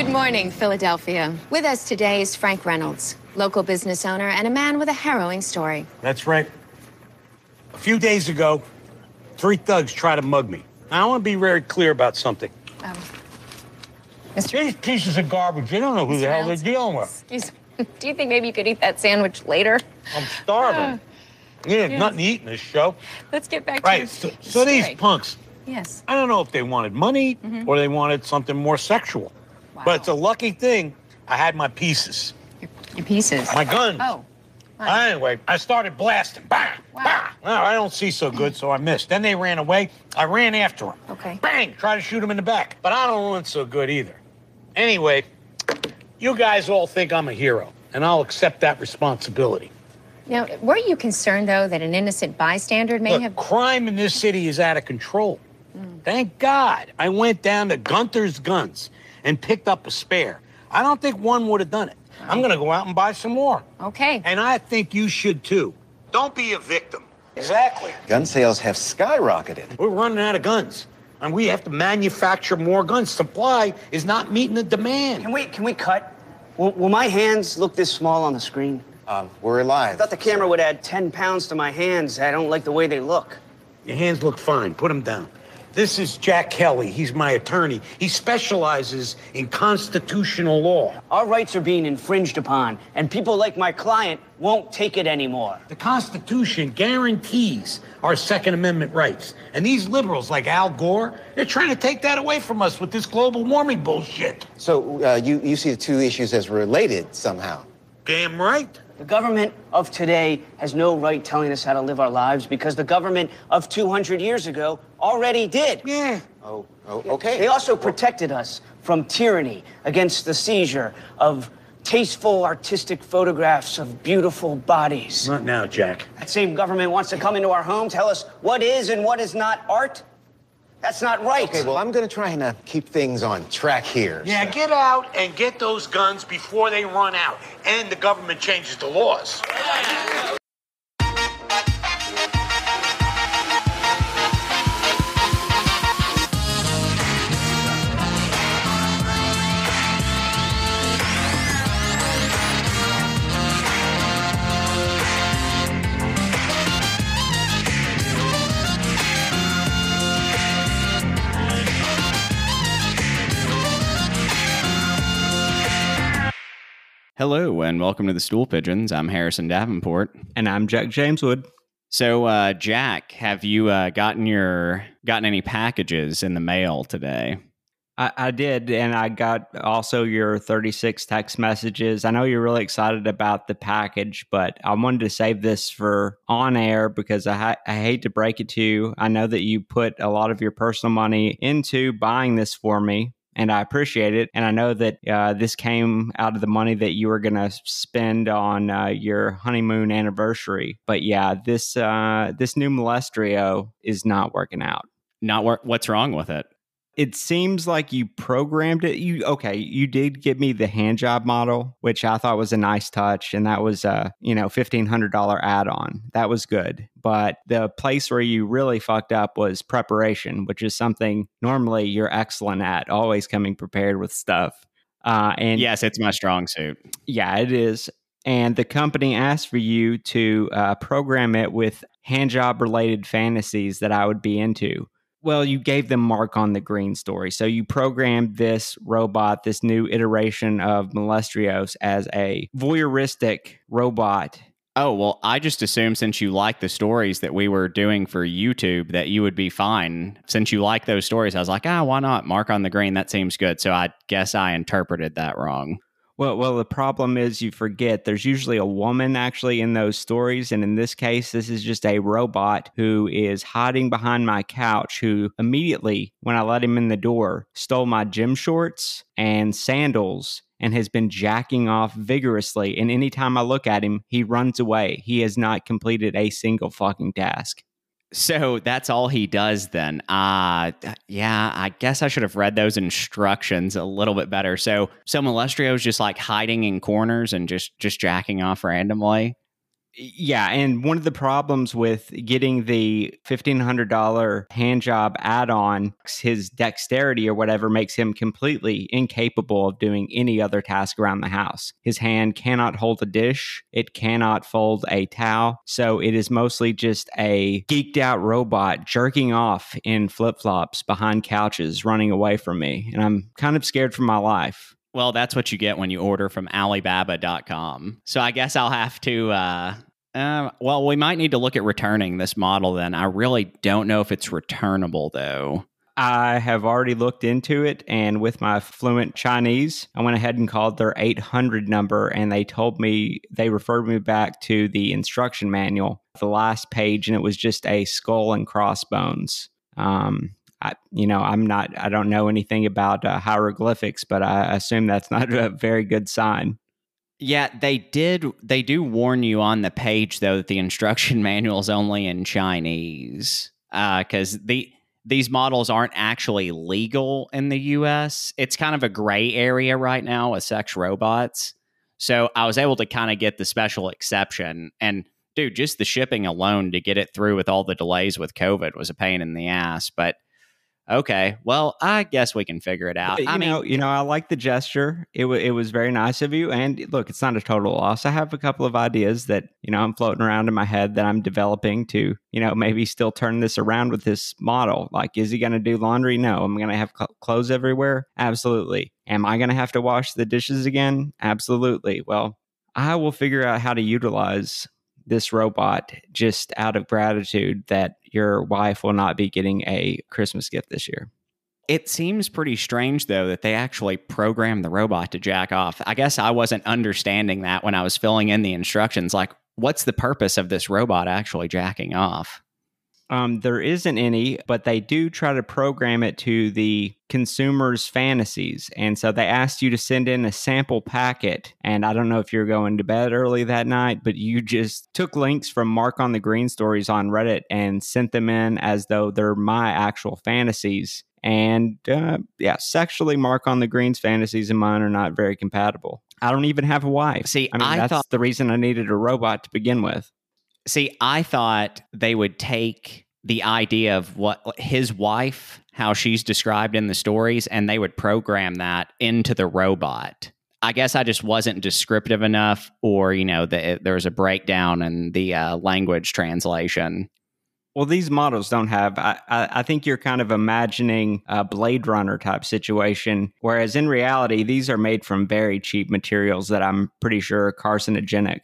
Good morning, Philadelphia. With us today is Frank Reynolds, local business owner and a man with a harrowing story. That's right. A few days ago, three thugs tried to mug me. Now, I want to be very clear about something. Um, These pieces of garbage, they don't know who the hell they're dealing with. Excuse me. Do you think maybe you could eat that sandwich later? I'm starving. yeah, yes. nothing to eat in this show. Let's get back to Right, so, so these punks, Yes. I don't know if they wanted money or they wanted something more sexual. But it's a lucky thing I had my pieces. Your pieces. My guns. Oh. Anyway, I started blasting. Bang! Bang! Well, I don't see so good, so I missed. Then they ran away. I ran after them. Okay. Bang! Try to shoot them in the back. But I don't run so good either. Anyway, you guys all think I'm a hero, and I'll accept that responsibility. Now, weren't you concerned, though, that an innocent bystander may Look, have. crime in this city is out of control. Mm. Thank God I went down to Gunther's Guns and picked up a spare. I don't think one would have done it. I'm going to go out and buy some more. Okay. And I think you should too. Don't be a victim. Exactly. Gun sales have skyrocketed. We're running out of guns. And we have to manufacture more guns. Supply is not meeting the demand. Can we can we cut? Will, will my hands look this small on the screen? Um, we're alive. I thought the camera would add 10 pounds to my hands. I don't like the way they look. Your hands look fine. Put them down. This is Jack Kelly. He's my attorney. He specializes in constitutional law. Our rights are being infringed upon, and people like my client won't take it anymore. The Constitution guarantees our Second Amendment rights. And these liberals like Al Gore, they're trying to take that away from us with this global warming bullshit. So uh, you, you see the two issues as related somehow. Damn right. The government of today has no right telling us how to live our lives because the government of 200 years ago already did. Yeah. Oh, oh okay. They also protected us from tyranny against the seizure of tasteful artistic photographs of beautiful bodies. Not now, Jack. That same government wants to come into our home, tell us what is and what is not art. That's not right. Okay, well, I'm going to try and uh, keep things on track here. Yeah, get out and get those guns before they run out and the government changes the laws. Hello, and welcome to the Stool Pigeons. I'm Harrison Davenport. And I'm Jack Jameswood. So, uh, Jack, have you uh, gotten your gotten any packages in the mail today? I, I did, and I got also your 36 text messages. I know you're really excited about the package, but I wanted to save this for on air because I, ha- I hate to break it to you. I know that you put a lot of your personal money into buying this for me. And I appreciate it. And I know that uh, this came out of the money that you were going to spend on uh, your honeymoon anniversary. But yeah, this uh, this new Molestrio is not working out. Not wor- what's wrong with it? It seems like you programmed it. You okay? You did give me the hand job model, which I thought was a nice touch, and that was a you know fifteen hundred dollar add on. That was good. But the place where you really fucked up was preparation, which is something normally you're excellent at, always coming prepared with stuff. Uh, and yes, it's my strong suit. Yeah, it is. And the company asked for you to uh, program it with hand job related fantasies that I would be into. Well, you gave them Mark on the Green story. So you programmed this robot, this new iteration of Molestrios, as a voyeuristic robot. Oh, well, I just assumed since you like the stories that we were doing for YouTube that you would be fine. Since you like those stories, I was like, ah, why not? Mark on the Green, that seems good. So I guess I interpreted that wrong. Well, well, the problem is you forget there's usually a woman actually in those stories, and in this case, this is just a robot who is hiding behind my couch. Who immediately, when I let him in the door, stole my gym shorts and sandals and has been jacking off vigorously. And anytime I look at him, he runs away. He has not completed a single fucking task. So that's all he does then. Uh yeah, I guess I should have read those instructions a little bit better. So so Molestrio's just like hiding in corners and just just jacking off randomly. Yeah, and one of the problems with getting the $1,500 hand job add on, his dexterity or whatever makes him completely incapable of doing any other task around the house. His hand cannot hold a dish, it cannot fold a towel. So it is mostly just a geeked out robot jerking off in flip flops behind couches, running away from me. And I'm kind of scared for my life. Well, that's what you get when you order from Alibaba.com. So I guess I'll have to. Uh, uh, well, we might need to look at returning this model then. I really don't know if it's returnable though. I have already looked into it, and with my fluent Chinese, I went ahead and called their 800 number, and they told me they referred me back to the instruction manual, the last page, and it was just a skull and crossbones. Um, I, you know, I'm not, I don't know anything about uh, hieroglyphics, but I assume that's not a very good sign. Yeah, they did. They do warn you on the page though that the instruction manual is only in Chinese because uh, the these models aren't actually legal in the U.S. It's kind of a gray area right now with sex robots. So I was able to kind of get the special exception and. Dude, just the shipping alone to get it through with all the delays with COVID was a pain in the ass. But okay, well, I guess we can figure it out. You I know, mean, you know, I like the gesture. It was it was very nice of you. And look, it's not a total loss. I have a couple of ideas that you know I'm floating around in my head that I'm developing to you know maybe still turn this around with this model. Like, is he going to do laundry? No. I'm I going to have cl- clothes everywhere? Absolutely. Am I going to have to wash the dishes again? Absolutely. Well, I will figure out how to utilize this robot just out of gratitude that your wife will not be getting a Christmas gift this year. It seems pretty strange, though, that they actually programmed the robot to jack off. I guess I wasn't understanding that when I was filling in the instructions. Like, what's the purpose of this robot actually jacking off? Um, there isn't any, but they do try to program it to the consumer's fantasies. And so they asked you to send in a sample packet. And I don't know if you're going to bed early that night, but you just took links from Mark on the Green stories on Reddit and sent them in as though they're my actual fantasies. And uh, yeah, sexually, Mark on the Green's fantasies and mine are not very compatible. I don't even have a wife. See, I mean, I that's thought- the reason I needed a robot to begin with. See, I thought they would take the idea of what his wife, how she's described in the stories, and they would program that into the robot. I guess I just wasn't descriptive enough, or you know, the, there was a breakdown in the uh, language translation. Well, these models don't have. I, I, I think you're kind of imagining a Blade Runner type situation, whereas in reality, these are made from very cheap materials that I'm pretty sure are carcinogenic.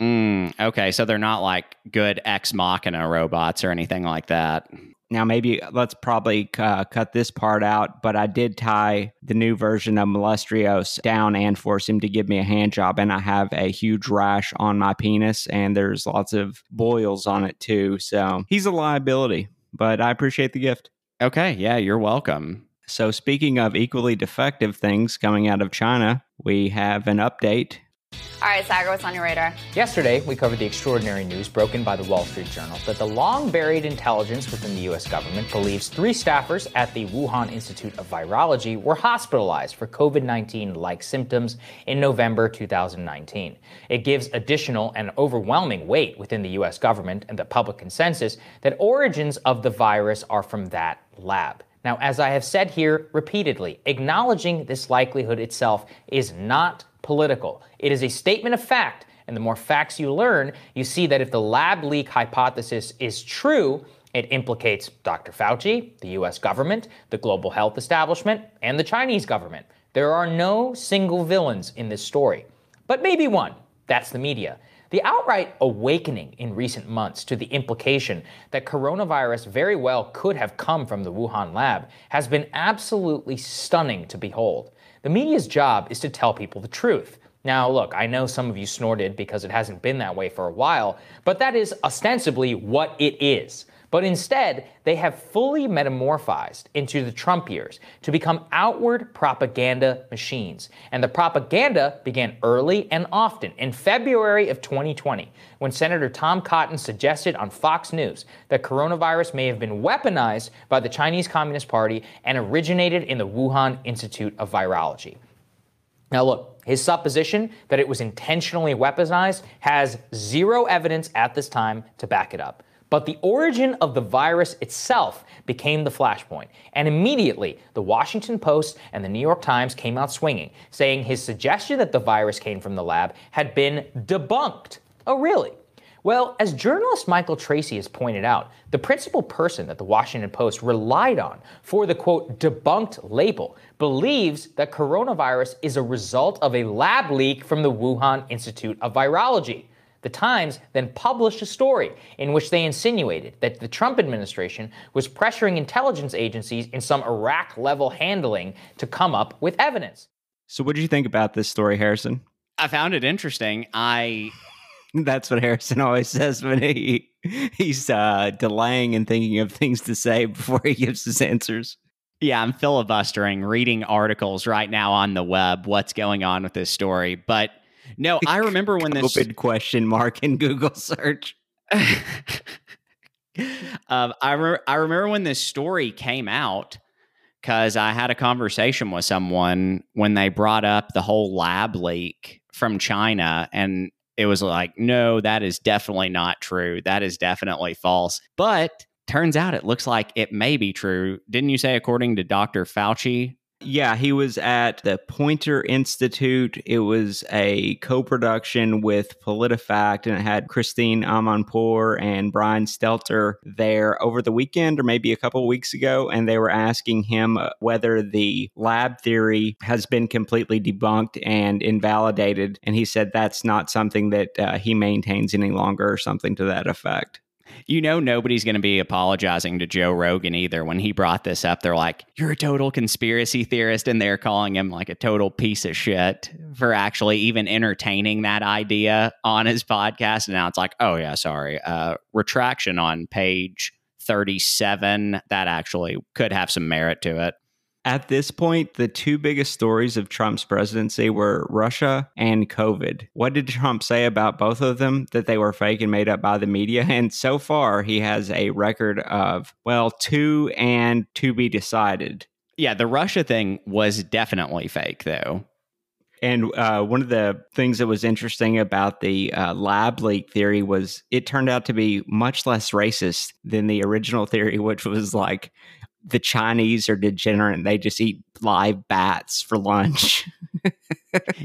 Mm, okay, so they're not like good ex machina robots or anything like that. Now, maybe let's probably uh, cut this part out, but I did tie the new version of Molestrios down and force him to give me a hand job. And I have a huge rash on my penis, and there's lots of boils on it too. So he's a liability, but I appreciate the gift. Okay, yeah, you're welcome. So, speaking of equally defective things coming out of China, we have an update all right, Saagar, what's on your radar? Yesterday, we covered the extraordinary news broken by the Wall Street Journal that the long buried intelligence within the U.S. government believes three staffers at the Wuhan Institute of Virology were hospitalized for COVID 19 like symptoms in November 2019. It gives additional and overwhelming weight within the U.S. government and the public consensus that origins of the virus are from that lab. Now, as I have said here repeatedly, acknowledging this likelihood itself is not political. It is a statement of fact. And the more facts you learn, you see that if the lab leak hypothesis is true, it implicates Dr. Fauci, the US government, the global health establishment, and the Chinese government. There are no single villains in this story, but maybe one. That's the media. The outright awakening in recent months to the implication that coronavirus very well could have come from the Wuhan lab has been absolutely stunning to behold. The media's job is to tell people the truth. Now, look, I know some of you snorted because it hasn't been that way for a while, but that is ostensibly what it is. But instead, they have fully metamorphosed into the Trump years to become outward propaganda machines. And the propaganda began early and often in February of 2020, when Senator Tom Cotton suggested on Fox News that coronavirus may have been weaponized by the Chinese Communist Party and originated in the Wuhan Institute of Virology. Now, look, his supposition that it was intentionally weaponized has zero evidence at this time to back it up. But the origin of the virus itself became the flashpoint. And immediately, the Washington Post and the New York Times came out swinging, saying his suggestion that the virus came from the lab had been debunked. Oh, really? Well, as journalist Michael Tracey has pointed out, the principal person that the Washington Post relied on for the quote debunked label believes that coronavirus is a result of a lab leak from the Wuhan Institute of Virology. The Times then published a story in which they insinuated that the Trump administration was pressuring intelligence agencies in some Iraq level handling to come up with evidence. So, what did you think about this story, Harrison? I found it interesting. I That's what Harrison always says when he he's uh, delaying and thinking of things to say before he gives his answers. Yeah, I'm filibustering, reading articles right now on the web. What's going on with this story? But no, I remember when this Open question mark in Google search. um, I re- I remember when this story came out because I had a conversation with someone when they brought up the whole lab leak from China, and it was like, no, that is definitely not true. That is definitely false. But turns out it looks like it may be true. Didn't you say, according to Dr. Fauci, yeah, he was at the Poynter Institute. It was a co production with PolitiFact, and it had Christiane Amanpour and Brian Stelter there over the weekend or maybe a couple weeks ago. And they were asking him whether the lab theory has been completely debunked and invalidated. And he said that's not something that uh, he maintains any longer or something to that effect you know nobody's going to be apologizing to Joe Rogan either. When he brought this up, they're like, "You're a total conspiracy theorist," and they're calling him like a total piece of shit for actually even entertaining that idea on his podcast. And now it's like, "Oh yeah, sorry, uh, retraction on page." 37 that actually could have some merit to it. At this point, the two biggest stories of Trump's presidency were Russia and COVID. What did Trump say about both of them? That they were fake and made up by the media. And so far, he has a record of, well, two and to be decided. Yeah, the Russia thing was definitely fake, though. And uh, one of the things that was interesting about the uh, lab leak theory was it turned out to be much less racist than the original theory, which was like, the Chinese are degenerate. They just eat live bats for lunch.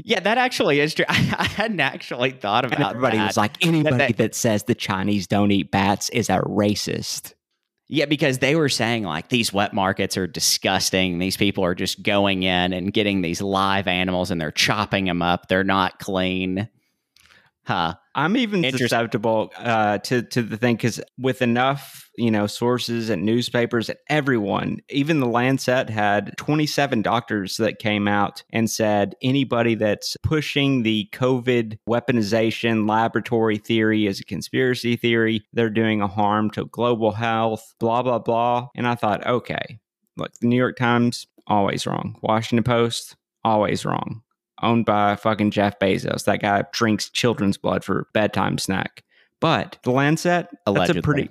yeah, that actually is true. I, I hadn't actually thought about and everybody that. was like, anybody that, that, that says the Chinese don't eat bats is a racist. Yeah, because they were saying like these wet markets are disgusting. These people are just going in and getting these live animals and they're chopping them up. They're not clean. Huh. I'm even susceptible uh, to to the thing because with enough you know sources and newspapers and everyone, even the Lancet had 27 doctors that came out and said anybody that's pushing the COVID weaponization laboratory theory is a conspiracy theory. They're doing a harm to global health. Blah blah blah. And I thought, okay, look, the New York Times always wrong. Washington Post always wrong owned by fucking Jeff Bezos. That guy drinks children's blood for bedtime snack. But the Lancet, allegedly. that's a pretty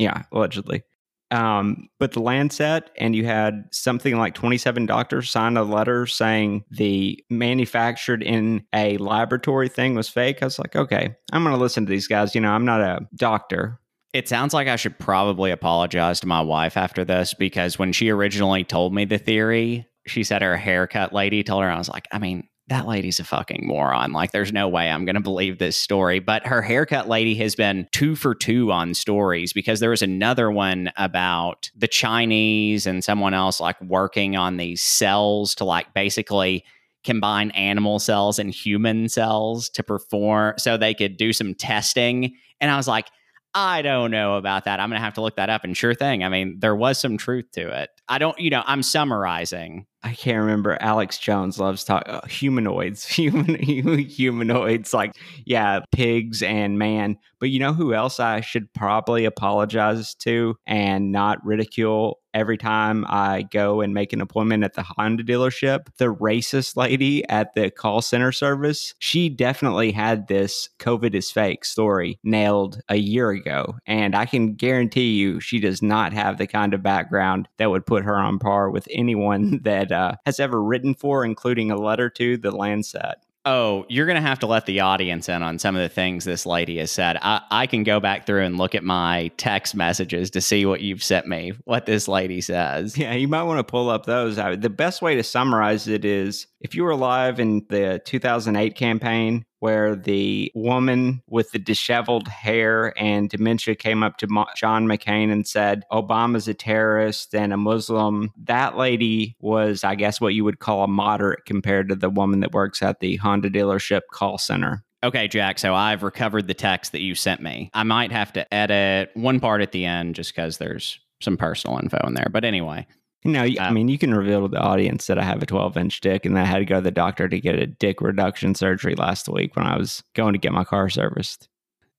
yeah, allegedly. Um, but the Lancet, and you had something like 27 doctors sign a letter saying the manufactured in a laboratory thing was fake. I was like, okay, I'm going to listen to these guys. You know, I'm not a doctor. It sounds like I should probably apologize to my wife after this because when she originally told me the theory, she said her haircut lady told her, I was like, I mean, that lady's a fucking moron. Like, there's no way I'm going to believe this story. But her haircut lady has been two for two on stories because there was another one about the Chinese and someone else like working on these cells to like basically combine animal cells and human cells to perform so they could do some testing. And I was like, I don't know about that. I'm going to have to look that up. And sure thing. I mean, there was some truth to it. I don't, you know, I'm summarizing. I can't remember. Alex Jones loves talk uh, humanoids, human humanoids, like yeah, pigs and man. But you know who else I should probably apologize to and not ridicule every time I go and make an appointment at the Honda dealership. The racist lady at the call center service, she definitely had this COVID is fake story nailed a year ago. And I can guarantee you she does not have the kind of background that would put her on par with anyone that uh, has ever written for, including a letter to the Lancet. Oh, you're going to have to let the audience in on some of the things this lady has said. I, I can go back through and look at my text messages to see what you've sent me, what this lady says. Yeah, you might want to pull up those. The best way to summarize it is if you were alive in the 2008 campaign, where the woman with the disheveled hair and dementia came up to John McCain and said, Obama's a terrorist and a Muslim. That lady was, I guess, what you would call a moderate compared to the woman that works at the Honda dealership call center. Okay, Jack. So I've recovered the text that you sent me. I might have to edit one part at the end just because there's some personal info in there. But anyway, no, I uh, mean, you can reveal to the audience that I have a 12 inch dick and I had to go to the doctor to get a dick reduction surgery last week when I was going to get my car serviced.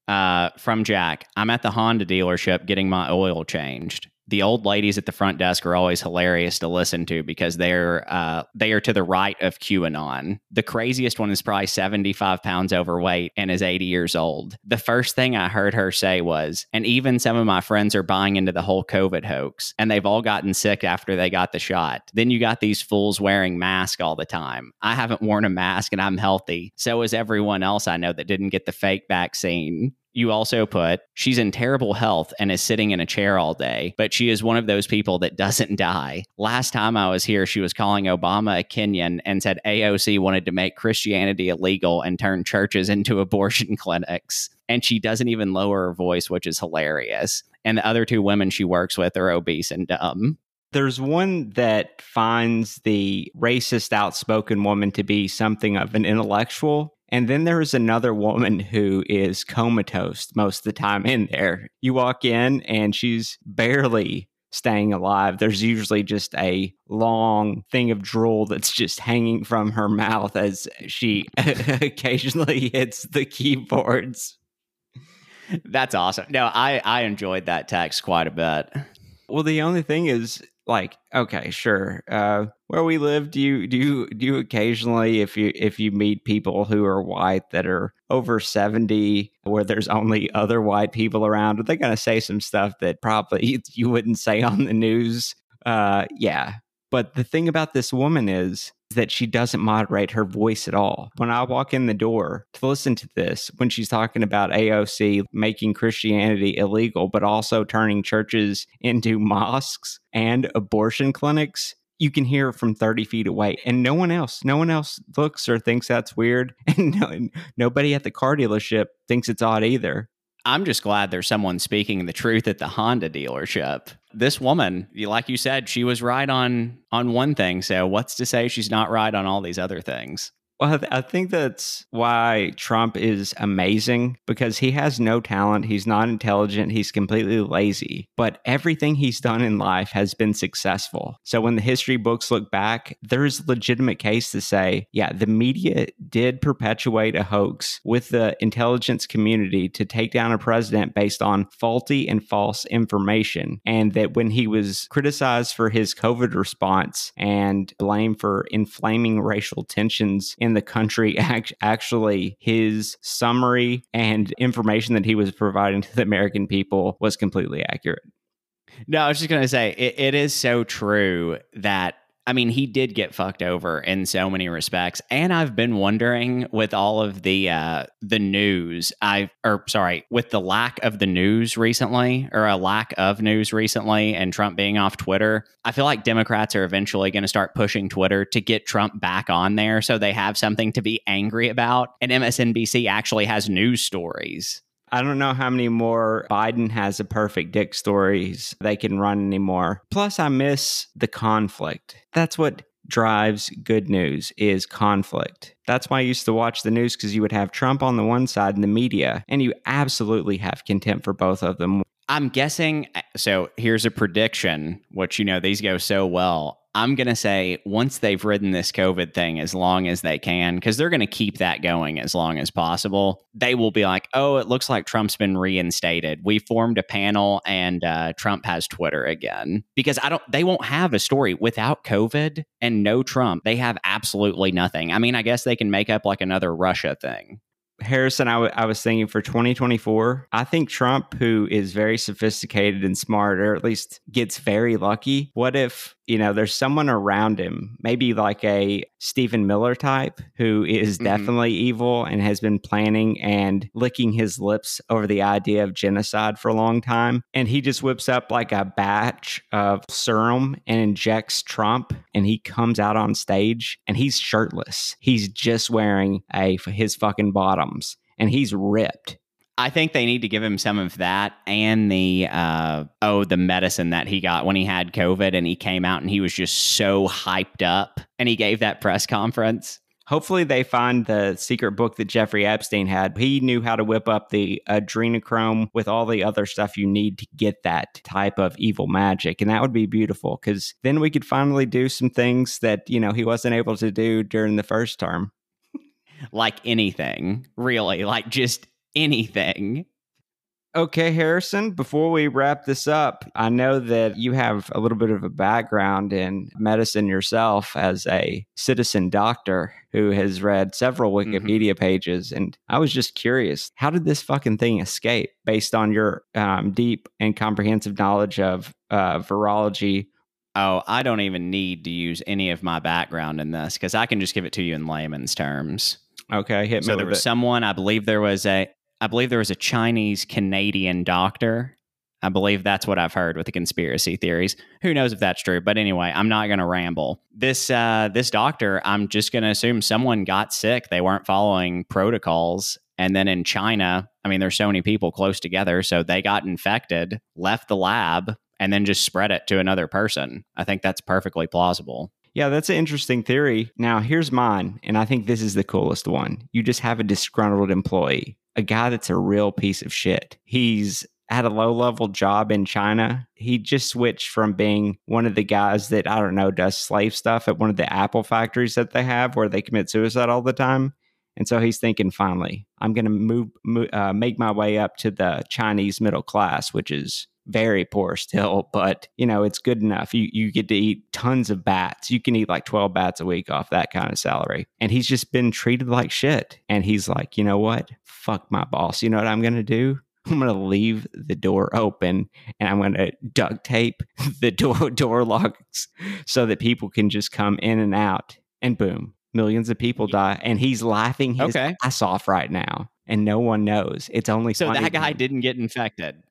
Uh, from Jack, I'm at the Honda dealership getting my oil changed the old ladies at the front desk are always hilarious to listen to because they're uh, they are to the right of QAnon. The craziest one is probably 75 pounds overweight and is 80 years old. The first thing I heard her say was, and even some of my friends are buying into the whole COVID hoax, and they've all gotten sick after they got the shot. Then you got these fools wearing masks all the time. I haven't worn a mask and I'm healthy. So is everyone else I know that didn't get the fake vaccine. You also put, she's in terrible health and is sitting in a chair all day, but she is one of those people that doesn't die. Last time I was here, she was calling Obama a Kenyan and said AOC wanted to make Christianity illegal and turn churches into abortion clinics. And she doesn't even lower her voice, which is hilarious. And the other two women she works with are obese and dumb. There's one that finds the racist, outspoken woman to be something of an intellectual and then there is another woman who is comatose most of the time in there. You walk in and she's barely staying alive. There's usually just a long thing of drool that's just hanging from her mouth as she occasionally hits the keyboards. That's awesome. No, I I enjoyed that text quite a bit. Well, the only thing is like okay sure uh where we live do you do you do you occasionally if you if you meet people who are white that are over 70 where there's only other white people around are they going to say some stuff that probably you wouldn't say on the news? Uh yeah but the thing about this woman is that she doesn't moderate her voice at all. When I walk in the door to listen to this, when she's talking about AOC making Christianity illegal, but also turning churches into mosques and abortion clinics, you can hear from 30 feet away. And no one else no one else looks or thinks that's weird. And no, nobody at the car dealership thinks it's odd either I'm just glad there's someone speaking the truth at the Honda dealership. This woman, like you said, she was right on on one thing. So what's to say she's not right on all these other things? Well, I think that's why Trump is amazing because he has no talent. He's not intelligent. He's completely lazy. But everything he's done in life has been successful. So when the history books look back, there's a legitimate case to say, yeah, the media did perpetuate a hoax with the intelligence community to take down a president based on faulty and false information. And that when he was criticized for his COVID response and blamed for inflaming racial tensions in in the country actually his summary and information that he was providing to the American people was completely accurate. No, I was just going to say it, it is so true that I mean, he did get fucked over in so many respects, and I've been wondering with all of the uh, the news, I or sorry, with the lack of the news recently, or a lack of news recently, and Trump being off Twitter, I feel like Democrats are eventually going to start pushing Twitter to get Trump back on there, so they have something to be angry about, and MSNBC actually has news stories. I don't know how many more Biden has a perfect dick stories they can run anymore. Plus, I miss the conflict. That's what drives good news is conflict. That's why I used to watch the news because you would have Trump on the one side and the media, and you absolutely have contempt for both of them. I'm guessing. Uh, so here's a prediction, which you know these go so well. I'm going to say once they've ridden this COVID thing as long as they can, because they're going to keep that going as long as possible, they will be like, oh, it looks like Trump's been reinstated. We formed a panel and uh, Trump has Twitter again. Because I don't, they won't have a story without COVID and no Trump. They have absolutely nothing. I mean, I guess they can make up like another Russia thing. Harrison, I, w- I was thinking for 2024, I think Trump, who is very sophisticated and smart, or at least gets very lucky, what if you know, there's someone around him, maybe like a Stephen Miller type, who is Mhm. definitely evil and has been planning and licking his lips over the idea of genocide for a long time. And he just whips up like a batch of serum and injects Trump, and he comes out on stage and he's shirtless. He's just wearing a his fucking bottoms, and he's ripped. I think they need to give him some of that and the uh, oh the medicine that he got when he had COVID and he came out and he was just so hyped up and he gave that press conference. Hopefully, they find the secret book that Jeffrey Epstein had. He knew how to whip up the adrenochrome with all the other stuff you need to get that type of evil magic. And that would be beautiful because then we could finally do some things that, you know, he wasn't able to do during the first term. Like anything, really, like just anything. Okay, Harrison, before we wrap this up, I know that you have a little bit of a background in medicine yourself as a citizen doctor who has read several Wikipedia pages. And I was just curious, how did this fucking thing escape based on your um, deep and comprehensive knowledge of uh, virology? Oh, I don't even need to use any of my background in this because I can just give it to you in layman's terms. Okay, hit me So there was it. someone, I believe there was a, I believe there was a Chinese Canadian doctor. I believe that's what I've heard with the conspiracy theories. Who knows if that's true? But anyway, I'm not going to ramble. This uh, this doctor, I'm just going to assume someone got sick. They weren't following protocols, and then in China, I mean, there's so many people close together, so they got infected, left the lab, and then just spread it to another person. I think that's perfectly plausible. Yeah, that's an interesting theory. Now, here's mine, and I think this is the coolest one. You just have a disgruntled employee, a guy that's a real piece of shit. He's at a low level job in China. He just switched from being one of the guys that, I don't know, does slave stuff at one of the Apple factories that they have where they commit suicide all the time. And so he's thinking, finally, I'm going to move, mo- uh, make my way up to the Chinese middle class, which is very poor still, but you know, it's good enough. You you get to eat tons of bats. You can eat like 12 bats a week off that kind of salary. And he's just been treated like shit. And he's like, you know what? Fuck my boss. You know what I'm gonna do? I'm gonna leave the door open and I'm gonna duct tape the door door locks so that people can just come in and out. And boom, millions of people die. And he's laughing his Okay. ass off right now. And no one knows. It's only So that guy didn't get infected.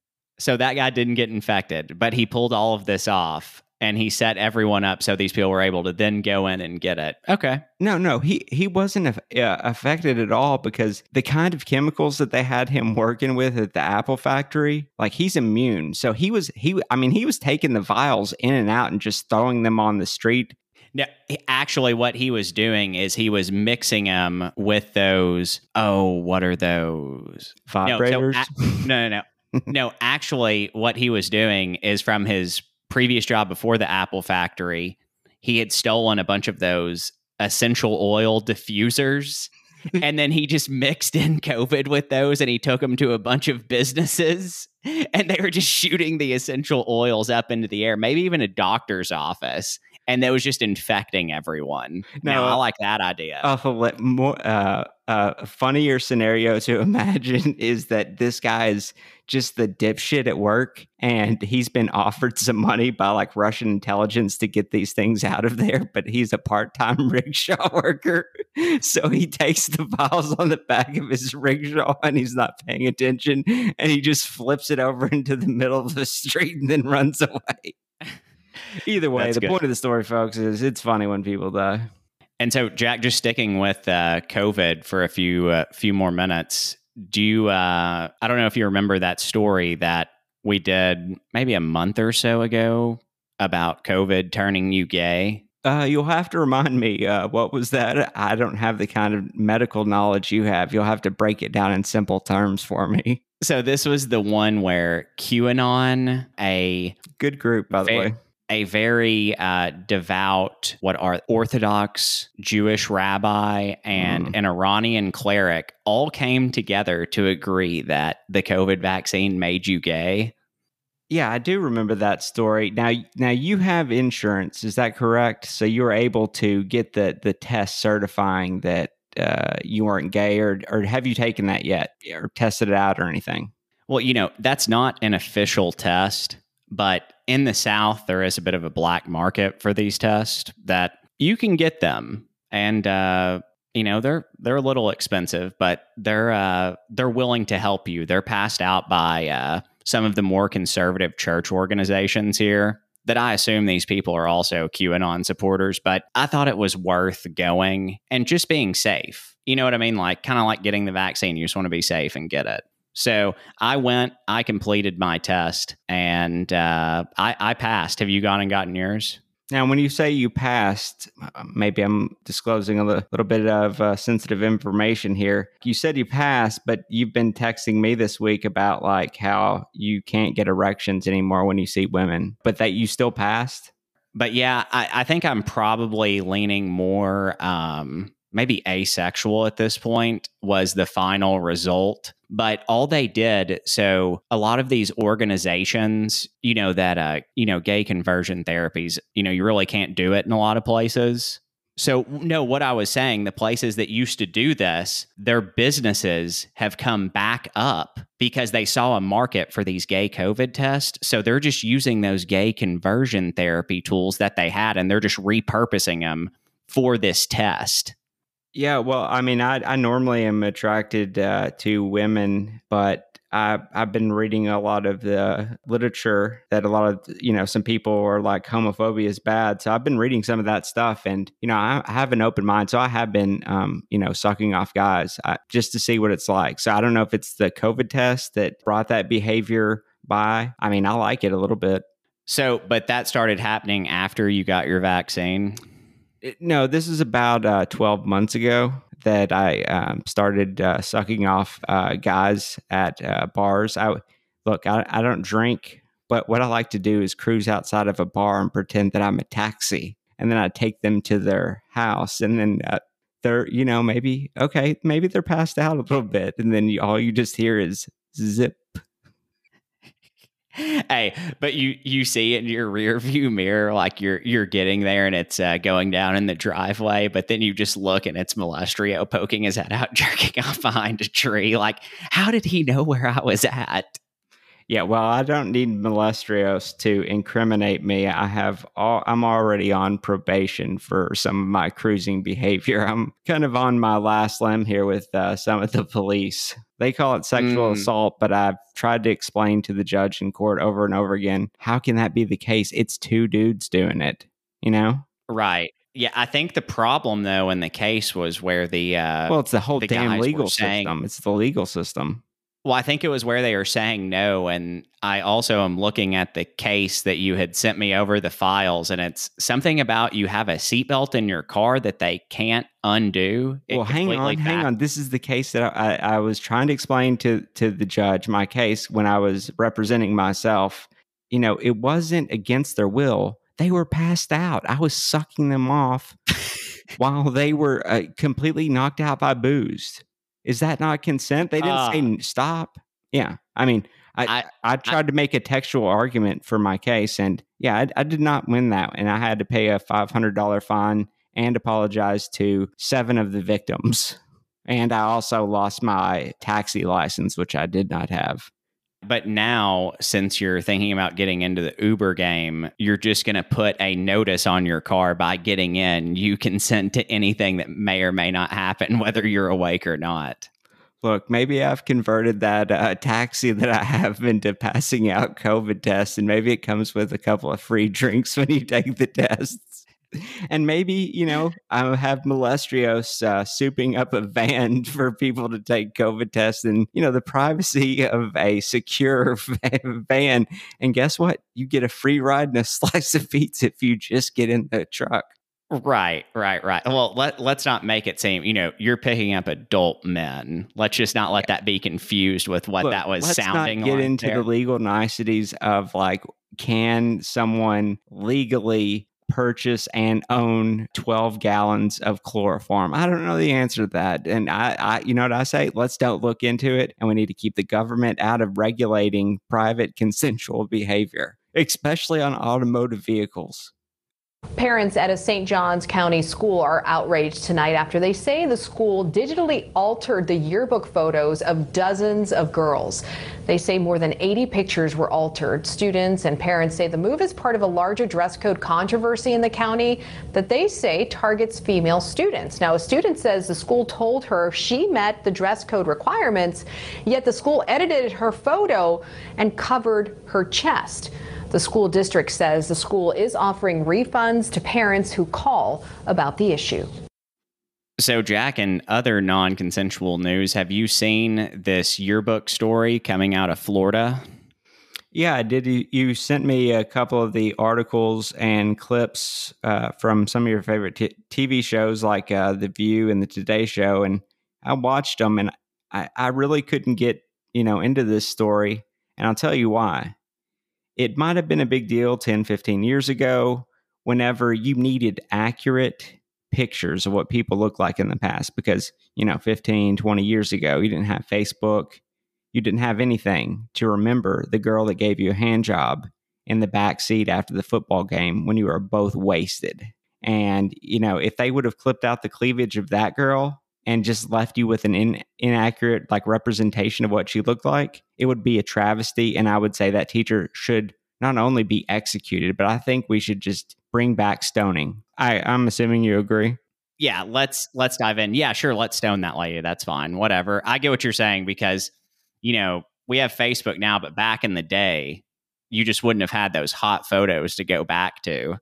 So that guy didn't get infected, but he pulled all of this off and he set everyone up so these people were able to then go in and get it. Okay. No, no, he he wasn't aff- uh, affected at all because the kind of chemicals that they had him working with at the Apple factory, like he's immune. So he was he I mean he was taking the vials in and out and just throwing them on the street. No, actually, what he was doing is he was mixing them with those. Oh, what are those? Vibrators. No, so, a- no, no, no. No, actually, what he was doing is from his previous job before the Apple factory, he had stolen a bunch of those essential oil diffusers. and then he just mixed in COVID with those and he took them to a bunch of businesses and they were just shooting the essential oils up into the air, maybe even a doctor's office. And that was just infecting everyone. No, No, I uh, like that idea. hila- more uh, uh, funnier scenario to imagine is that this guy is just the dipshit at work, and he's been offered some money by like Russian intelligence to get these things out of there, but he's a part-time rickshaw worker, so he takes the files on the back of his rickshaw and he's not paying attention, and he just flips it over into the middle of the street and then runs away. Either way, That's the good. point of the story, folks, is it's funny when people die. And so, Jack, just sticking with uh, COVID for a few uh, few more minutes. Do you? Uh, I don't know if you remember that story that we did maybe a month or so ago about COVID turning you gay. Uh, you'll have to remind me. Uh, what was that? I don't have the kind of medical knowledge you have. You'll have to break it down in simple terms for me. So this was the one where QAnon, a Good group, by the Fair- way. A very uh, devout, what are Orthodox Jewish rabbi and Mm. an Iranian cleric all came together to agree that the COVID vaccine made you gay. Yeah, I do remember that story. Now, now you have insurance, is that correct? So you were able to get the the test certifying that uh, you weren't gay, or or have you taken that yet, or tested it out, or anything? Well, you know, that's not an official test, but in the South, there is a bit of a black market for these tests that you can get them. And, uh, you know, they're they're a little expensive, but they're uh, they're willing to help you. They're passed out by uh, some of the more conservative church organizations here that I assume these people are also QAnon supporters, but I thought it was worth going and just being safe. You know what I mean? Like, kind of like getting the vaccine. You just want to be safe and get it. So I went, I completed my test, and uh, I, I passed. Have you gone and gotten yours? Now, when you say you passed, uh, maybe I'm disclosing a li- little bit of uh, sensitive information here. You said you passed, but you've been texting me this week about like how you can't get erections anymore when you see women, but that you still passed. But yeah, I, I think I'm probably leaning more, um, maybe asexual at this point, was the final result. But all they did, so a lot of these organizations, you know, that, uh, you know, gay conversion therapies, you know, you really can't do it in a lot of places. So, no, what I was saying, the places that used to do this, their businesses have come back up because they saw a market for these gay COVID tests. So they're just using those gay conversion therapy tools that they had and they're just repurposing them for this test. Yeah, well, I mean, I, I normally am attracted uh, to women, but I, I've been reading a lot of the literature that a lot of, you know, some people are like homophobia is bad. So I've been reading some of that stuff and, you know, I, I have an open mind. So I have been, um, you know, sucking off guys uh, just to see what it's like. So I don't know if it's the COVID test that brought that behavior by. I mean, I like it a little bit. So, but that started happening after you got your vaccine. It- no, this is about uh, 12 months ago that I um, started uh, sucking off uh, guys at uh, bars. I look, I, I don't drink, but what I like to do is cruise outside of a bar and pretend that I'm a taxi, and then I take them to their house, and then uh, they're, you know, maybe okay, maybe they're passed out a little bit, and then you, all you just hear is zip. Hey, but you you see in your rear view mirror, like you're you're getting there and it's uh, going down in the driveway, but then you just look and it's Molestrio poking his head out, jerking off behind a tree. Like, how did he know where I was at? Yeah, well, I don't need Molestrios to incriminate me. I have all, I'm already on probation for some of my cruising behavior. I'm kind of on my last limb here with uh, some of the police. They call it sexual Mm. assault, but I've tried to explain to the judge in court over and over again how can that be the case? It's two dudes doing it, you know? Right. Yeah, I think the problem though in the case was where the uh, Well, it's the whole the damn legal saying- system. It's the legal system. Well, I think it was where they were saying no. And I also am looking at the case that you had sent me over the files, and it's something about you have a seatbelt in your car that they can't undo. It well, hang on, completely hang on. This is the case that I, I was trying to explain to to the judge. My case when I was representing myself. You know, it wasn't against their will. They were passed out. I was sucking them off while they were uh, completely knocked out by booze. Is that not consent? They didn't say Uh, n- stop. Yeah, I mean, I, I- I tried to make a textual argument for my case, and yeah, I, I did not win that, and I had to pay a five hundred dollar fine and apologize to seven of the victims. And I also lost my taxi license, which I did not have. But now, since you're thinking about getting into the Uber game, you're just going to put a notice on your car by getting in. You consent to anything that may or may not happen, whether you're awake or not. Look, maybe I've converted that uh, taxi that I have into passing out COVID tests, and maybe it comes with a couple of free drinks when you take the tests. And maybe, you know, I have Molestrios uh, souping up a van for people to take COVID tests and, you know, the privacy of a secure van. And guess what? You get a free ride and a slice of pizza if you just get in the truck. Right, right, right. Well, let let's not make it seem, you know, you're picking up adult men. Let's just not let that be confused with what Look, that was let's sounding not get like into there. the legal niceties of like can someone legally purchase and own 12 gallons of chloroform? I don't know the answer to that. And I, I, you know what I say? Let's don't look into it. And we need to keep the government out of regulating private consensual behavior, especially on automotive vehicles. Parents at a St. Johns County school are outraged tonight after they say the school digitally altered the yearbook photos of dozens of girls. They say more than 80 pictures were altered. Students and parents say the move is part of a larger dress code controversy in the county that they say targets female students. Now, a student says the school told her she met the dress code requirements, yet the school edited her photo and covered her chest. The school district says the school is offering refunds to parents who call about the issue. So, Jack, and other non consensual news, have you seen this yearbook story coming out of Florida? Yeah, I did. You sent me a couple of the articles and clips uh, from some of your favorite t- TV shows like uh, The View and The Today Show, and I watched them, and I, I really couldn't get you know into this story, and I'll tell you why it might have been a big deal 10, 15 years ago whenever you needed accurate pictures of what people look like in the past because, you know, 15, 20 years ago, you didn't have Facebook, you didn't have anything to remember the girl that gave you a hand job in the back seat after the football game when you were both wasted. And, you know, if they would have clipped out the cleavage of that girl and just left you with an in, inaccurate like representation of what she looked like, it would be a travesty. And I would say that teacher should not only be executed, but I think we should just bring back stoning. I, I'm assuming you agree. Yeah, let's let's dive in. Yeah, sure, let's stone that lady. That's fine. Whatever. I get what you're saying because, you know, we have Facebook now, but back in the day, you just wouldn't have had those hot photos to go back to.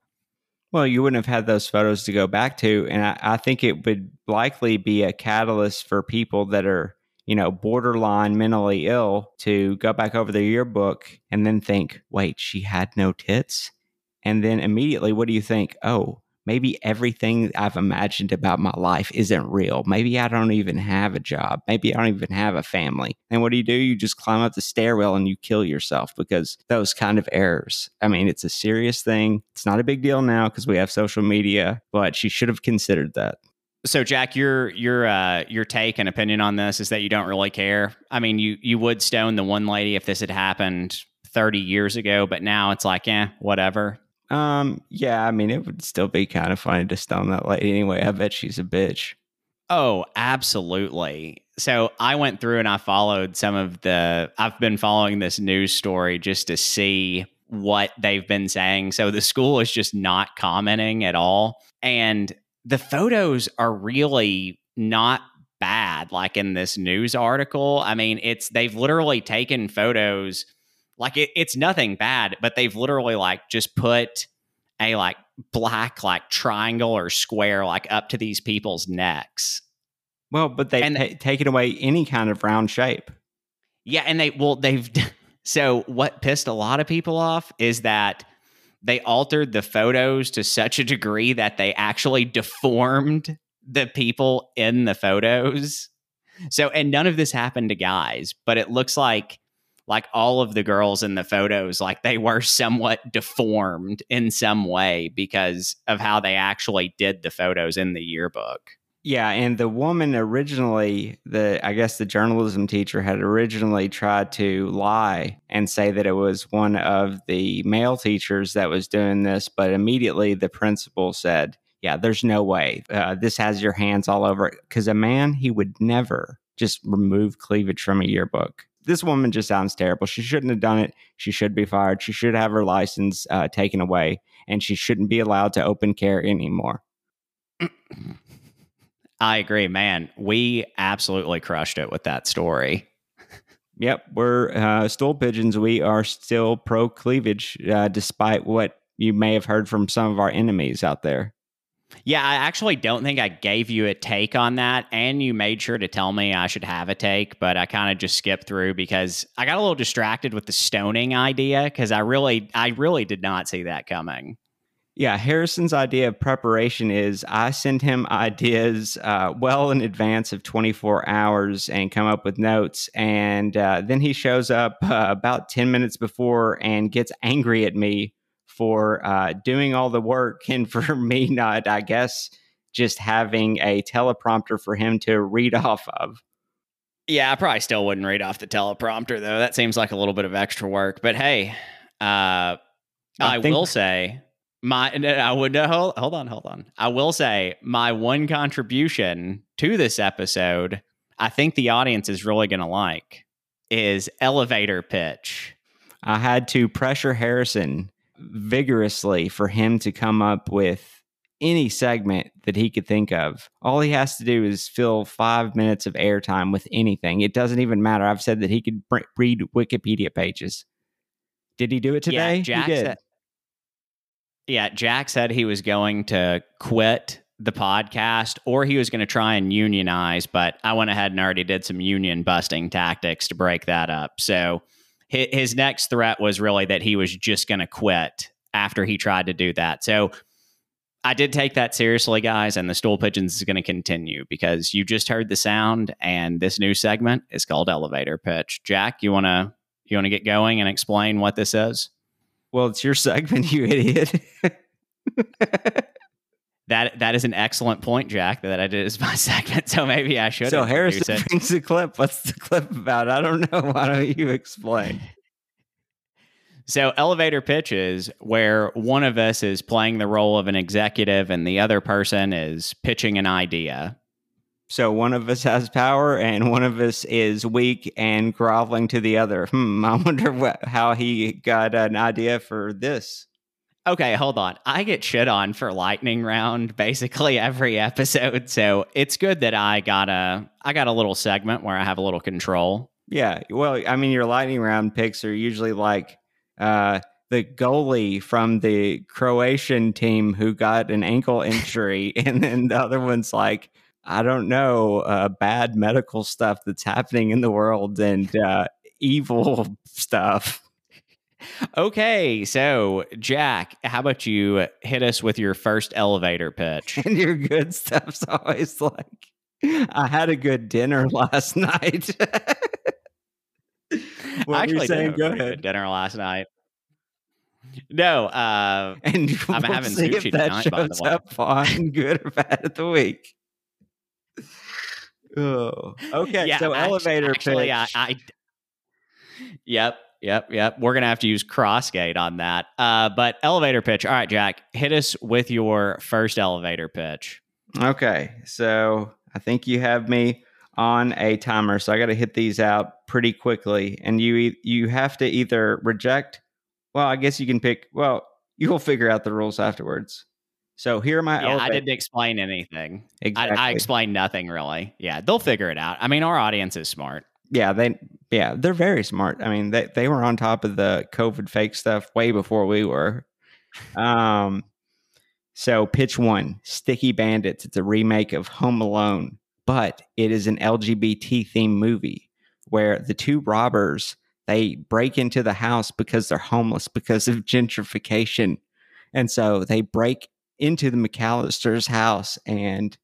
Well, you wouldn't have had those photos to go back to. And I, I, think it would likely be a catalyst for people that are, you know, borderline mentally ill to go back over their yearbook and then think, wait, she had no tits? And then immediately, what do you think? Oh, maybe everything I've imagined about my life isn't real. Maybe I don't even have a job. Maybe I don't even have a family. And what do you do? You just climb up the stairwell and you kill yourself because those kind of errors. I mean, it's a serious thing. It's not a big deal now because we have social media, but she should have considered that. So Jack, your your uh, your take and opinion on this is that you don't really care. I mean, you you would stone the one lady if this had happened 30 years ago, but now it's like, eh, whatever. Um, yeah, I mean, it would still be kind of funny to stone that lady anyway. I bet she's a bitch. Oh, absolutely. So I went through and I followed some of the, I've been following this news story just to see what they've been saying. So the school is just not commenting at all. And the photos are really not bad, like in this news article. I mean, it's, they've literally taken photos like it, it's nothing bad, but they've literally like just put a like black like triangle or square like up to these people's necks. Well, but they've ta- taken away any kind of round shape. Yeah, and they well they've so what pissed a lot of people off is that they altered the photos to such a degree that they actually deformed the people in the photos. So and none of this happened to guys, but it looks like like all of the girls in the photos like they were somewhat deformed in some way because of how they actually did the photos in the yearbook. Yeah and the woman originally the i guess the journalism teacher had originally tried to lie and say that it was one of the male teachers that was doing this but immediately the principal said yeah there's no way. Uh, this has your hands all over it. Because a man he would never just remove cleavage from a yearbook this woman just sounds terrible. She shouldn't have done it. She should be fired. She should have her license uh, taken away, and she shouldn't be allowed to open care anymore. I agree, man. We absolutely crushed it with that story. Yep, we're uh, stool pigeons. We are still pro cleavage, uh, despite what you may have heard from some of our enemies out there. Yeah, I actually don't think I gave you a take on that. And you made sure to tell me I should have a take, but I kind of just skipped through because I got a little distracted with the stoning idea because I really, I really did not see that coming. Yeah, Harrison's idea of preparation is I send him ideas uh, well in advance of 24 hours and come up with notes. And uh, then he shows up uh, about 10 minutes before and gets angry at me for uh, doing all the work and for me not, I guess, just having a teleprompter for him to read off of. Yeah, I probably still wouldn't read off the teleprompter though. That seems like a little bit of extra work. But hey, uh, I, I will say my I would hold, hold on, hold on. I will say my one contribution to this episode, I think the audience is really going to like is elevator pitch. I had to pressure Harrison vigorously for him to come up with any segment that he could think of. All he has to do is fill five minutes of airtime with anything. It doesn't even matter. I've said that he could read Wikipedia pages. Did he do it today? Yeah, Jack said, yeah, Jack said he was going to quit the podcast or he was going to try and unionize, but I went ahead and already did some union busting tactics to break that up. So his next threat was really that he was just going to quit after he tried to do that. So I did take that seriously, guys, and the stool pigeons is going to continue because you just heard the sound, and this new segment is called elevator pitch. Jack, you want to you want to get going and explain what this is? Well, it's your segment, you idiot. that that is an excellent point, Jack. That it is my segment, so maybe I should. So Harrison brings the clip. What's the clip about? I don't know. Why don't you explain? So elevator pitches where one of us is playing the role of an executive and the other person is pitching an idea. So one of us has power and one of us is weak and groveling to the other. Hmm, I wonder what, how he got an idea for this. Okay, hold on. I get shit on for lightning round basically every episode, so it's good that I got a I got a little segment where I have a little control. Yeah, well, I mean, your lightning round picks are usually like uh, the goalie from the Croatian team who got an ankle injury, and then the other one's like I don't know, uh, bad medical stuff that's happening in the world and uh, evil stuff. Okay, so Jack, how about you hit us with your first elevator pitch? And your good stuff's always like, I had a good dinner last night. what I actually saying? Go ahead. dinner last night. No, uh, and I'm we'll having sushi tonight. By the way, up on good or bad of the week. Oh, okay. Yeah, so elevator actually, pitch. I, I, yep, yep, yep. We're gonna have to use Crossgate on that. Uh, but elevator pitch. All right, Jack, hit us with your first elevator pitch. Okay, so I think you have me on a timer, so I got to hit these out pretty quickly, and you you have to either reject. Well, I guess you can pick. Well, you will figure out the rules afterwards. So here are my. Yeah, I didn't explain anything. Exactly. I, I explained nothing really. Yeah, they'll figure it out. I mean, our audience is smart. Yeah, they yeah they're very smart. I mean, they they were on top of the COVID fake stuff way before we were. Um, so pitch one, Sticky Bandits. It's a remake of Home Alone, but it is an LGBT themed movie where the two robbers they break into the house because they're homeless because of gentrification. And so they break into the McCallister's house and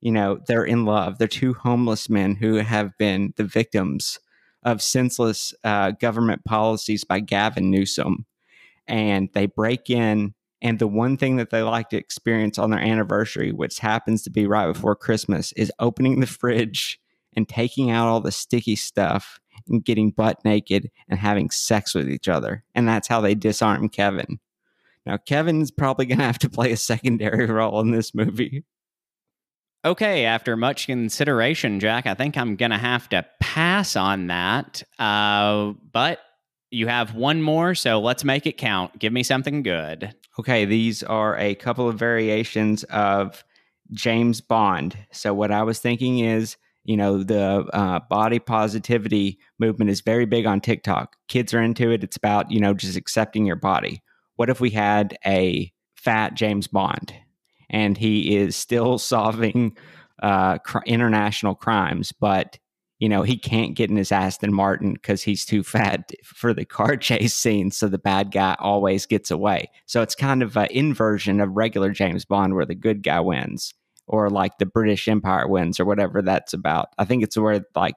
you know they're in love. They're two homeless men who have been the victims of senseless uh, government policies by gavin newsom. And they break in and the one thing that they like to experience on their anniversary which happens to be right before christmas is opening the fridge and taking out all the sticky stuff and getting butt naked and having sex with each other. And that's how they disarm kevin. Now, Kevin's probably going to have to play a secondary role in this movie. Okay, after much consideration, Jack, I think I'm going to have to pass on that. Uh, but you have one more, so let's make it count. Give me something good. Okay, these are a couple of variations of James Bond. So, what I was thinking is, you know, the uh, body positivity movement is very big on TikTok. Kids are into it. It's about, you know, just accepting your body what if we had a fat James Bond and he is still solving uh, cr- international crimes, but you know, he can't get in his Aston Martin because he's too fat for the car chase scene. So the bad guy always gets away. So it's kind of an inversion of regular James Bond where the good guy wins or like the British Empire wins or whatever that's about. I think it's where like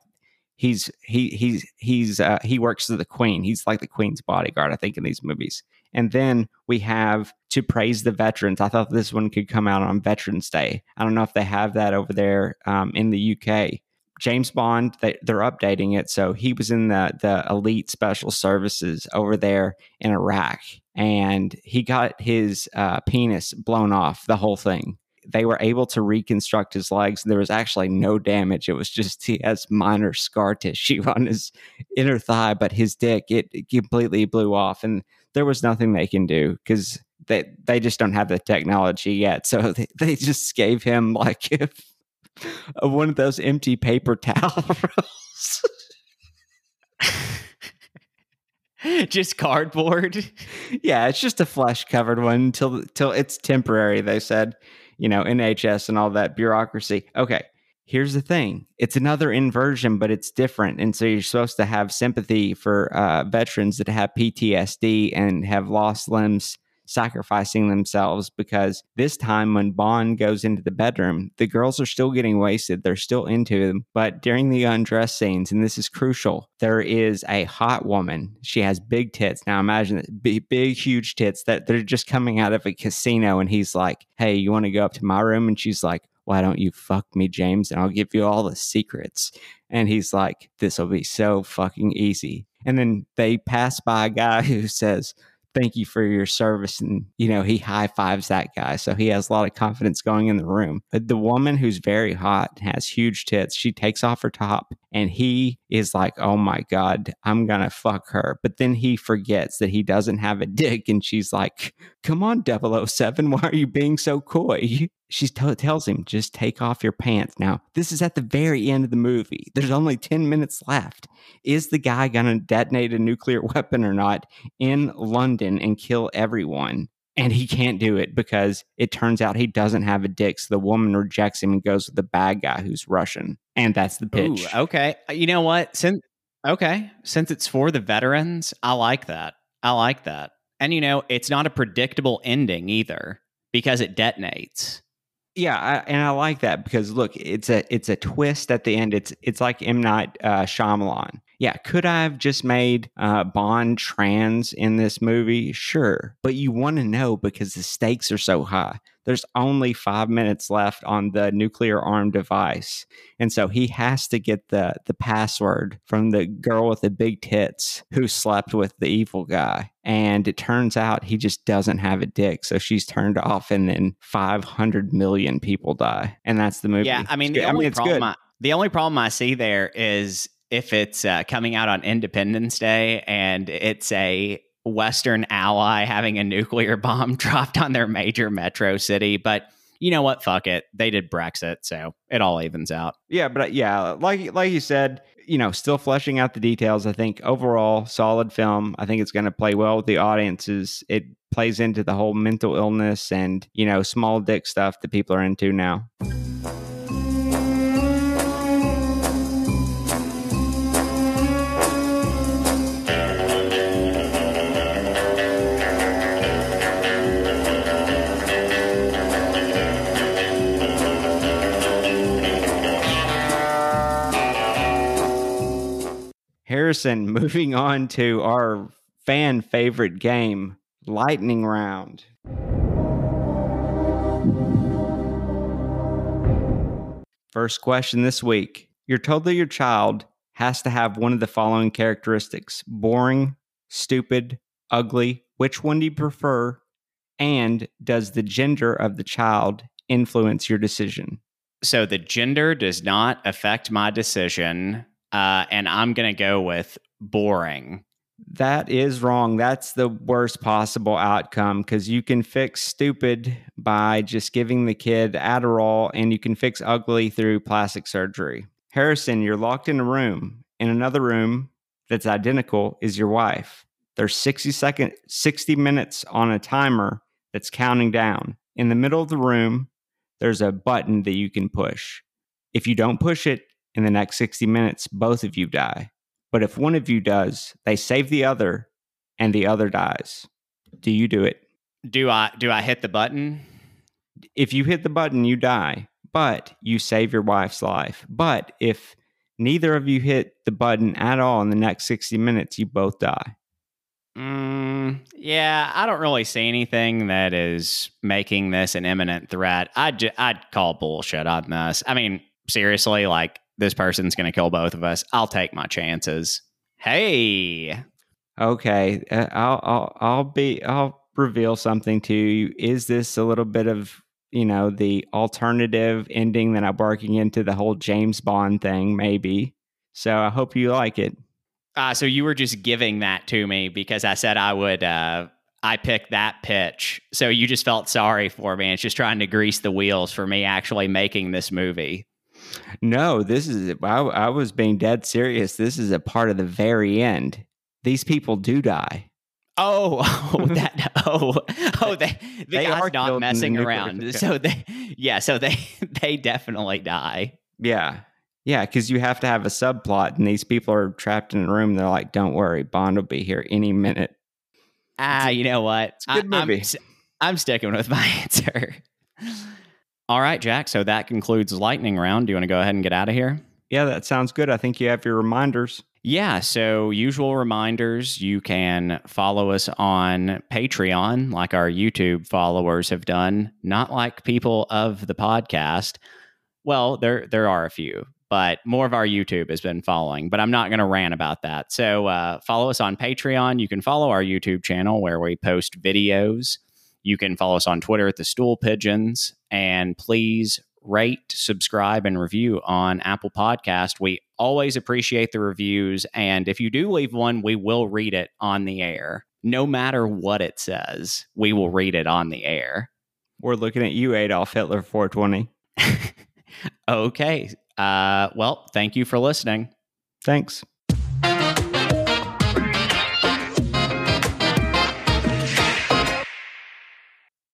he's he he's he's uh, he works for the queen. He's like the queen's bodyguard, I think, in these movies. And then we have to praise the veterans. I thought this one could come out on Veterans Day. I don't know if they have that over there um, in the UK. James Bond, they, they're updating it. So he was in the the elite special services over there in Iraq, and he got his uh, penis blown off. The whole thing they were able to reconstruct his legs. There was actually no damage. It was just he has minor scar tissue on his inner thigh, but his dick it, it completely blew off, and there was nothing they can do because they they just don't have the technology yet. So they, they just gave him like if, one of those empty paper towel rolls. just cardboard. Yeah, it's just a flesh covered one until until it's temporary. They said you know, NHS and all that bureaucracy. Okay, here's the thing it's another inversion, but it's different. And so you're supposed to have sympathy for uh, veterans that have PTSD and have lost limbs sacrificing themselves because this time when Bond goes into the bedroom, the girls are still getting wasted. They're still into him. But during the undress scenes, and this is crucial, there is a hot woman. She has big tits. Now imagine that big, big, huge tits that they're just coming out of a casino. And he's like, Hey, you want to go up to my room? And she's like, why don't you fuck me, James, and I'll give you all the secrets. And he's like, this will be so fucking easy. And then they pass by a guy who says, thank you for your service. And, you know, he high fives that guy. So he has a lot of confidence going in the room. But the woman who's very hot has huge tits. She takes off her top and he is like, oh my God, I'm going to fuck her. But then he forgets that he doesn't have a dick. And she's like, come on, 007, why are you being so coy? She t- tells him, just take off your pants. Now, this is at the very end of the movie. There's only 10 minutes left. Is the guy going to detonate a nuclear weapon or not in London and kill everyone? And he can't do it because it turns out he doesn't have a dick. So the woman rejects him and goes with the bad guy who's Russian. And that's the pitch. Ooh, okay. Uh, you know what? Since okay, since it's for the veterans, I like that. I like that. And you know, it's not a predictable ending either because it detonates. Yeah, I, and I like that because look, it's a it's a twist at the end. It's it's like M Night uh, Shyamalan. Yeah, could I have just made uh, Bond trans in this movie? Sure, but you want to know because the stakes are so high there's only five minutes left on the nuclear armed device. And so he has to get the, the password from the girl with the big tits who slept with the evil guy. And it turns out he just doesn't have a dick. So she's turned off, and then 500 million people die. And that's the movie. Yeah. I mean, the, I only, mean, problem I, the only problem I see there is if it's uh, coming out on Independence Day and it's a Western ally having a nuclear bomb dropped on their major metro city. But you know what? Fuck it. They did Brexit, so it all evens out. Yeah, but uh, yeah, like like you said, you know, still fleshing out the details. I think overall solid film. I think it's going to play well with the audiences. It plays into the whole mental illness and you know small dick stuff that people are into now. Harrison, moving on to our fan favorite game, Lightning Round. First question this week. You're told that your child has to have one of the following characteristics boring, stupid, ugly. Which one do you prefer? And does the gender of the child influence your decision? So the gender does not affect my decision uh, and I'm going to go with boring. That is wrong. That's the worst possible outcome because you can fix stupid by just giving the kid Adderall, and you can fix ugly through plastic surgery. Harrison, you're locked in a room. In another room that's identical is your wife. There's 60 second, 60 minutes on a timer that's counting down. In the middle of the room, there's a button that you can push. If you don't push it, in the next 60 minutes, both of you die. But if one of you does, they save the other and the other dies. Do you do it? Do I do I hit the button? If you hit the button, you die, but you save your wife's life. But if neither of you hit the button at all in the next 60 minutes, you both die. Mm, yeah, I don't really see anything that is making this an imminent threat. I'd ju- I'd call bullshit on this. I mean, seriously, like this person's going to kill both of us. I'll take my chances. Hey, Okay, uh, I'll I'll I'll be I'll reveal something to you. Is this a little bit of you know the alternative ending that I'm working into the whole James Bond thing? Maybe. So I hope you like it. uh, so you were just giving that to me because I said I would. Uh, I picked that pitch, so you just felt sorry for me. It's just trying to grease the wheels for me actually making this movie. No, this is I, I was being dead serious. This is a part of the very end. These people do die. Oh, oh, that oh, oh, they the They are not messing around. So they, yeah, so they they definitely die. Yeah. Yeah, because you have to have a subplot, and these people are trapped in a room. They're like, "Don't worry, Bond will be here any minute." Ah, you know what? a good I, movie. I'm, I'm sticking with my answer. All right, Jack. So that concludes lightning round. Do you want to go ahead and get out of here? Yeah, that sounds good. I think you have your reminders. Yeah, so usual reminders you can follow us on Patreon, like our YouTube followers have done, not like people of the podcast. Well, there there are a few, but more of our YouTube has been following, but I'm not going to rant about that. So uh, follow us on Patreon. You can follow our YouTube channel where we post videos. You can follow us on Twitter at the Stool Pigeons, and please rate, subscribe, and review on Apple Podcast. We always appreciate the reviews, and if you do leave one, we will read it on the air. No matter what it says, we will read it on the air. We're looking at you, Adolf Hitler 420. okay. Uh, well, thank you for listening. Thanks.